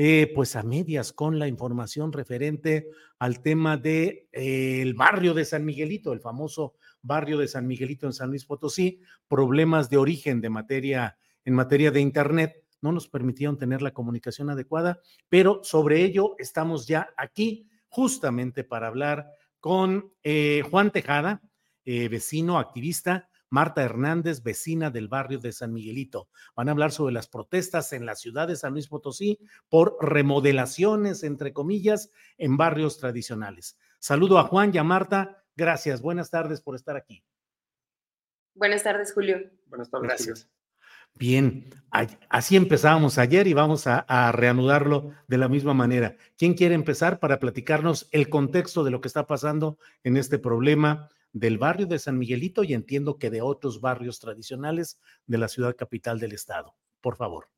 eh, pues a medias con la información referente al tema de eh, el barrio de San Miguelito, el famoso barrio de San Miguelito en San Luis Potosí, problemas de origen de materia en materia de internet no nos permitieron tener la comunicación adecuada, pero sobre ello estamos ya aquí justamente para hablar con eh, Juan Tejada, vecino, activista, Marta Hernández, vecina del barrio de San Miguelito. Van a hablar sobre las protestas en la ciudad de San Luis Potosí por remodelaciones, entre comillas, en barrios tradicionales. Saludo a Juan y a Marta. Gracias. Buenas tardes por estar aquí. Buenas tardes, Julio. Buenas tardes. Gracias. Bien, así empezábamos ayer y vamos a, a, reanudarlo de la misma manera. ¿Quién quiere empezar para platicarnos el contexto de lo que está pasando en este problema del barrio de San Miguelito y entiendo que de otros barrios tradicionales de la ciudad capital del estado. Por favor.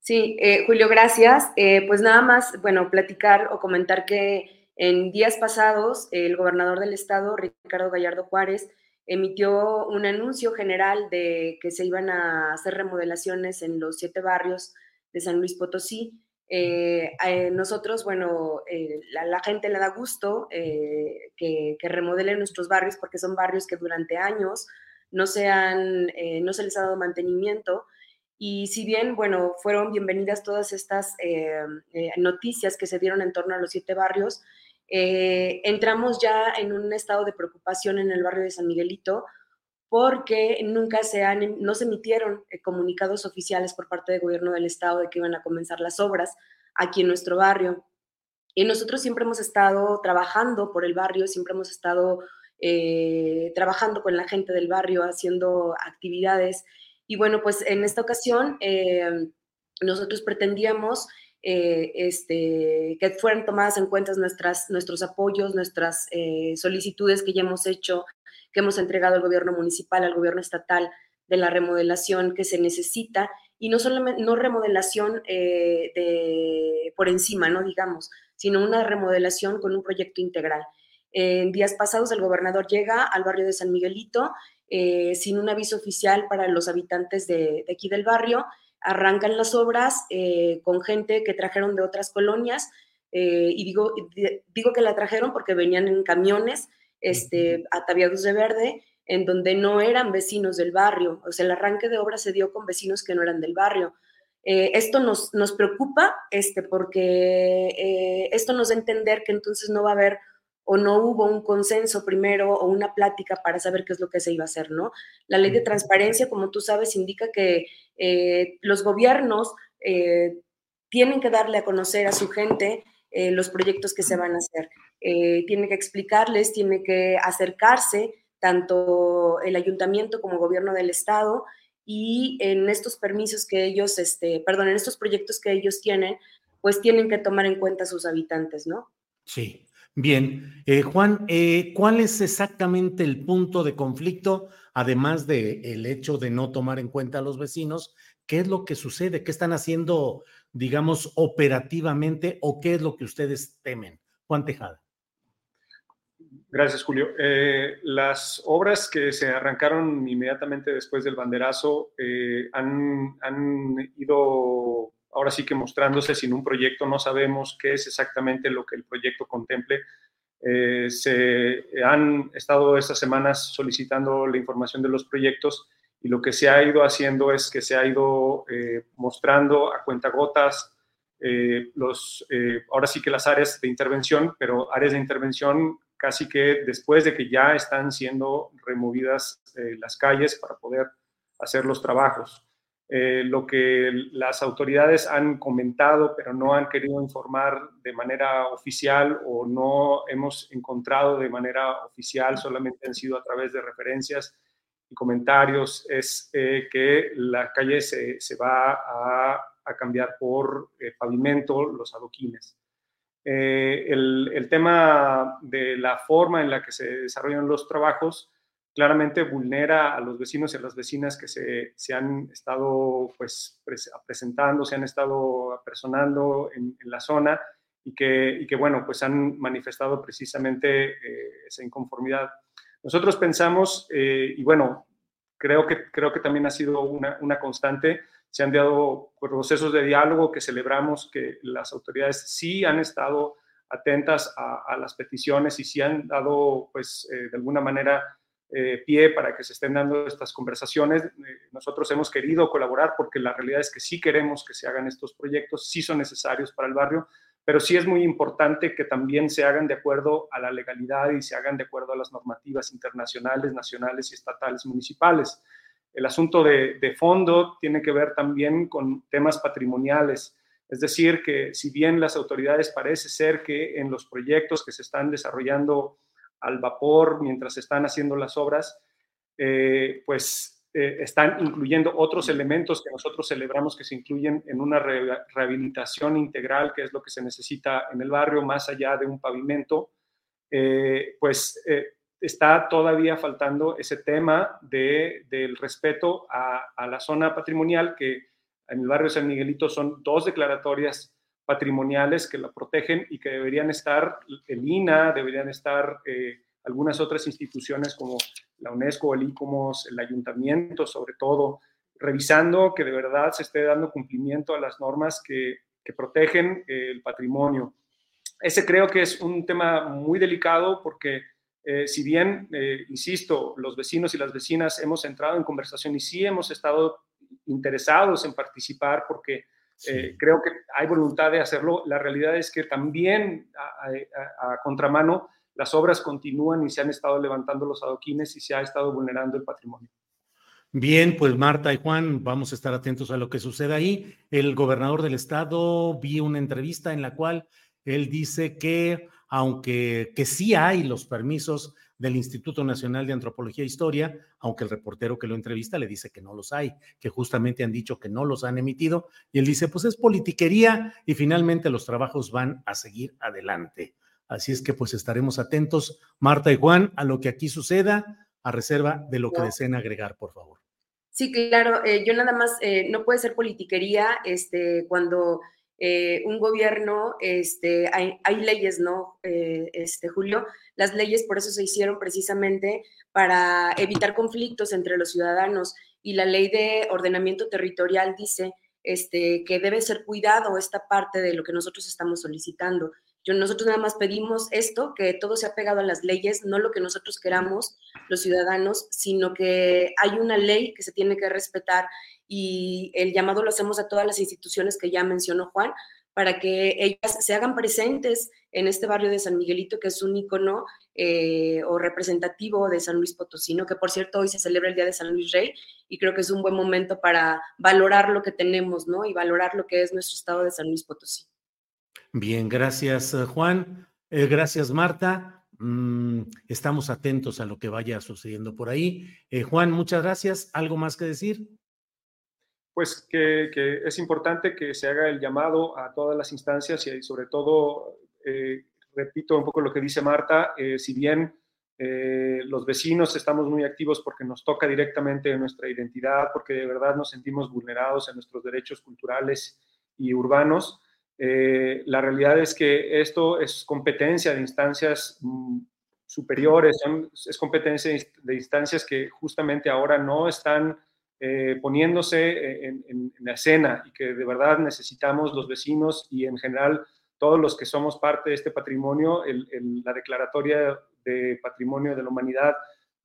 Sí, eh, Julio, gracias. Eh, pues nada más, bueno, platicar o comentar que en días pasados el gobernador del estado, Ricardo Gallardo Juárez, emitió un anuncio general de que se iban a hacer remodelaciones en los siete barrios de San Luis Potosí eh, eh, nosotros, bueno, eh, la, gente le da gusto que, que, remodelen nuestros barrios porque son barrios que durante años no se, han, no se les ha dado mantenimiento. Y si bien, bueno, fueron bienvenidas todas estas noticias que se dieron en torno a los siete barrios, entramos ya en un estado de preocupación en el barrio de San Miguelito porque nunca se han, no se emitieron eh, comunicados oficiales por parte del gobierno del estado de que iban a comenzar las obras aquí en nuestro barrio. Y nosotros siempre hemos estado trabajando por el barrio, siempre hemos estado eh, trabajando con la gente del barrio, haciendo actividades. Y bueno, pues en esta ocasión eh, nosotros pretendíamos este, que fueran tomadas en cuenta nuestras, nuestros apoyos, nuestras solicitudes que ya hemos hecho que hemos entregado al gobierno municipal, al gobierno estatal, de la remodelación que se necesita y no solamente no remodelación eh, de, por encima, no digamos, sino una remodelación con un proyecto integral. En días pasados el gobernador llega al barrio de San Miguelito eh, sin un aviso oficial para los habitantes de, aquí del barrio. Arrancan las obras eh, con gente que trajeron de otras colonias y digo, digo que la trajeron porque venían en camiones este, ataviados de verde, en donde no eran vecinos del barrio. O sea, el arranque de obra se dio con vecinos que no eran del barrio. Eh, esto nos, nos, preocupa este, porque eh, esto nos da a entender que entonces no va a haber o no hubo un consenso primero o una plática para saber qué es lo que se iba a hacer, ¿no? La ley de transparencia, como tú sabes, indica que eh, los gobiernos tienen que darle a conocer a su gente los proyectos que se van a hacer. Eh, tiene que explicarles, tiene que acercarse tanto el ayuntamiento como gobierno del estado y en estos permisos que ellos, este, perdón, en estos proyectos que ellos tienen, pues tienen que tomar en cuenta a sus habitantes, ¿no? Sí, bien. Eh, Juan, eh, ¿cuál es exactamente el punto de conflicto, además del el hecho de no tomar en cuenta a los vecinos? ¿Qué es lo que sucede? ¿Qué están haciendo, digamos, operativamente o qué es lo que ustedes temen? Juan Tejada. Gracias, Julio. Eh, las obras que se arrancaron inmediatamente después del banderazo eh, han, ido ahora sí que mostrándose sin un proyecto, no sabemos qué es exactamente lo que el proyecto contemple. Eh, se han estado estas semanas solicitando la información de los proyectos y lo que se ha ido haciendo es que se ha ido eh, mostrando a cuentagotas eh, los, ahora sí que las áreas de intervención, pero áreas de intervención casi que después de que ya están siendo removidas las calles para poder hacer los trabajos. Eh, lo que las autoridades han comentado, pero no han querido informar de manera oficial o no hemos encontrado de manera oficial, solamente han sido a través de referencias y comentarios, es eh, que la calle se, se va a, a, cambiar por eh, pavimento, los adoquines. el, el tema de la forma en la que se desarrollan los trabajos, claramente vulnera a los vecinos y a las vecinas que se, se han estado pues, presentando, se han estado apersonando en, la zona y que, y que, bueno, pues han manifestado precisamente eh, esa inconformidad. Nosotros pensamos, eh, y bueno, creo que, creo que también ha sido una, una constante, se han dado procesos de diálogo que celebramos, que las autoridades sí han estado atentas a, las peticiones y sí han dado, pues, eh, de alguna manera, eh, pie para que se estén dando estas conversaciones. Nosotros hemos querido colaborar porque la realidad es que sí queremos que se hagan estos proyectos, sí son necesarios para el barrio, pero sí es muy importante que también se hagan de acuerdo a la legalidad y se hagan de acuerdo a las normativas internacionales, nacionales y estatales municipales. El asunto de, fondo tiene que ver también con temas patrimoniales. Es decir, que si bien las autoridades parece ser que en los proyectos que se están desarrollando al vapor mientras están haciendo las obras, eh, pues eh, están incluyendo otros elementos que nosotros celebramos que se incluyen en una rehabilitación integral, que es lo que se necesita en el barrio, más allá de un pavimento, eh, pues está todavía faltando ese tema de, del respeto a, a, la zona patrimonial, que en el barrio San Miguelito son dos declaratorias patrimoniales que la protegen y que deberían estar el INA, deberían estar eh, algunas otras instituciones como la UNESCO, el ICOMOS, el ayuntamiento, sobre todo, revisando que de verdad se esté dando cumplimiento a las normas que, que protegen eh, el patrimonio. Ese creo que es un tema muy delicado porque eh, si bien, insisto, los vecinos y las vecinas hemos entrado en conversación y sí hemos estado interesados en participar porque eh, creo que hay voluntad de hacerlo. La realidad es que también a, contramano las obras continúan y se han estado levantando los adoquines y se ha estado vulnerando el patrimonio. Bien, pues Marta y Juan, vamos a estar atentos a lo que suceda ahí. El gobernador del estado vi una entrevista en la cual él dice que aunque que sí hay los permisos del Instituto Nacional de Antropología e Historia, aunque el reportero que lo entrevista le dice que no los hay, que justamente han dicho que no los han emitido, y él dice, pues es politiquería y finalmente los trabajos van a seguir adelante. Así es que pues estaremos atentos, Marta y Juan, a lo que aquí suceda, a reserva de lo que deseen agregar, por favor. Sí, claro, eh, yo nada más, eh, no puede ser politiquería este, cuando eh, un gobierno, este, hay, hay leyes, ¿no? este, Julio, las leyes por eso se hicieron precisamente para evitar conflictos entre los ciudadanos y la ley de ordenamiento territorial dice este, que debe ser cuidado esta parte de lo que nosotros estamos solicitando. Yo, nosotros nada más pedimos esto, que todo se ha pegado a las leyes, no lo que nosotros queramos los ciudadanos, sino que hay una ley que se tiene que respetar y el llamado lo hacemos a todas las instituciones que ya mencionó Juan, para que ellas se hagan presentes en este barrio de San Miguelito, que es un icono eh, o representativo de San Luis Potosino, que por cierto hoy se celebra el Día de San Luis Rey y creo que es un buen momento para valorar lo que tenemos, ¿no? Y valorar lo que es nuestro estado de San Luis Potosí. Bien, gracias eh, Juan, eh, gracias Marta. Mm, estamos atentos a lo que vaya sucediendo por ahí. Juan, muchas gracias. ¿Algo más que decir? pues que, es importante que se haga el llamado a todas las instancias y sobre todo, eh, repito un poco lo que dice Marta, eh, si bien eh, los vecinos estamos muy activos porque nos toca directamente en nuestra identidad, porque de verdad nos sentimos vulnerados en nuestros derechos culturales y urbanos, la realidad es que esto es competencia de instancias mm, superiores, es competencia de instancias que justamente ahora no están eh, poniéndose en, la escena y que de verdad necesitamos los vecinos y en general todos los que somos parte de este patrimonio, la declaratoria de patrimonio de la humanidad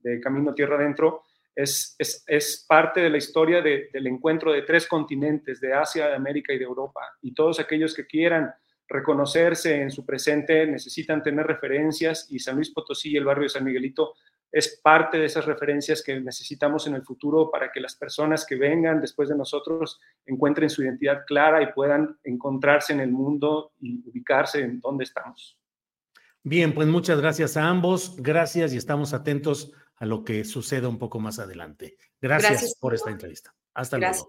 de Camino Tierra Adentro, es, es, parte de la historia del encuentro de tres continentes, de Asia, de América y de Europa. Y todos aquellos que quieran reconocerse en su presente necesitan tener referencias y San Luis Potosí y el barrio de San Miguelito es parte de esas referencias que necesitamos en el futuro para que las personas que vengan después de nosotros encuentren su identidad clara y puedan encontrarse en el mundo y ubicarse en donde estamos. Bien, pues muchas gracias a ambos. Gracias y estamos atentos a lo que suceda un poco más adelante. Gracias, por esta entrevista. Hasta luego.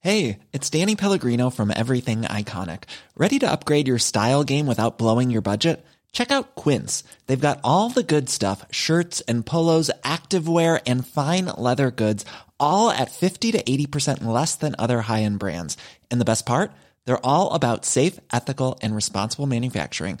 Hey, it's Danny Pellegrino from Everything Iconic. Ready to upgrade your style game without blowing your budget? Check out Quince. They've got all the good stuff shirts and polos, activewear, and fine leather goods, all at 50 to 80% less than other high end brands. And the best part? They're all about safe, ethical, and responsible manufacturing.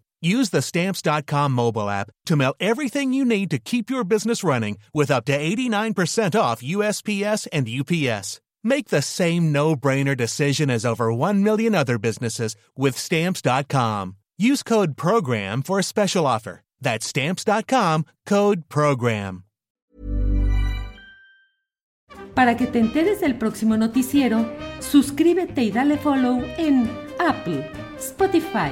Use the stamps.com mobile app to mail everything you need to keep your business running with up to 89% off USPS and UPS. Make the same no-brainer decision as over 1 million other businesses with stamps.com. Use code program for a special offer. That's stamps.com, code program. Para que te enteres del próximo noticiero, suscríbete y dale follow en Apple, Spotify,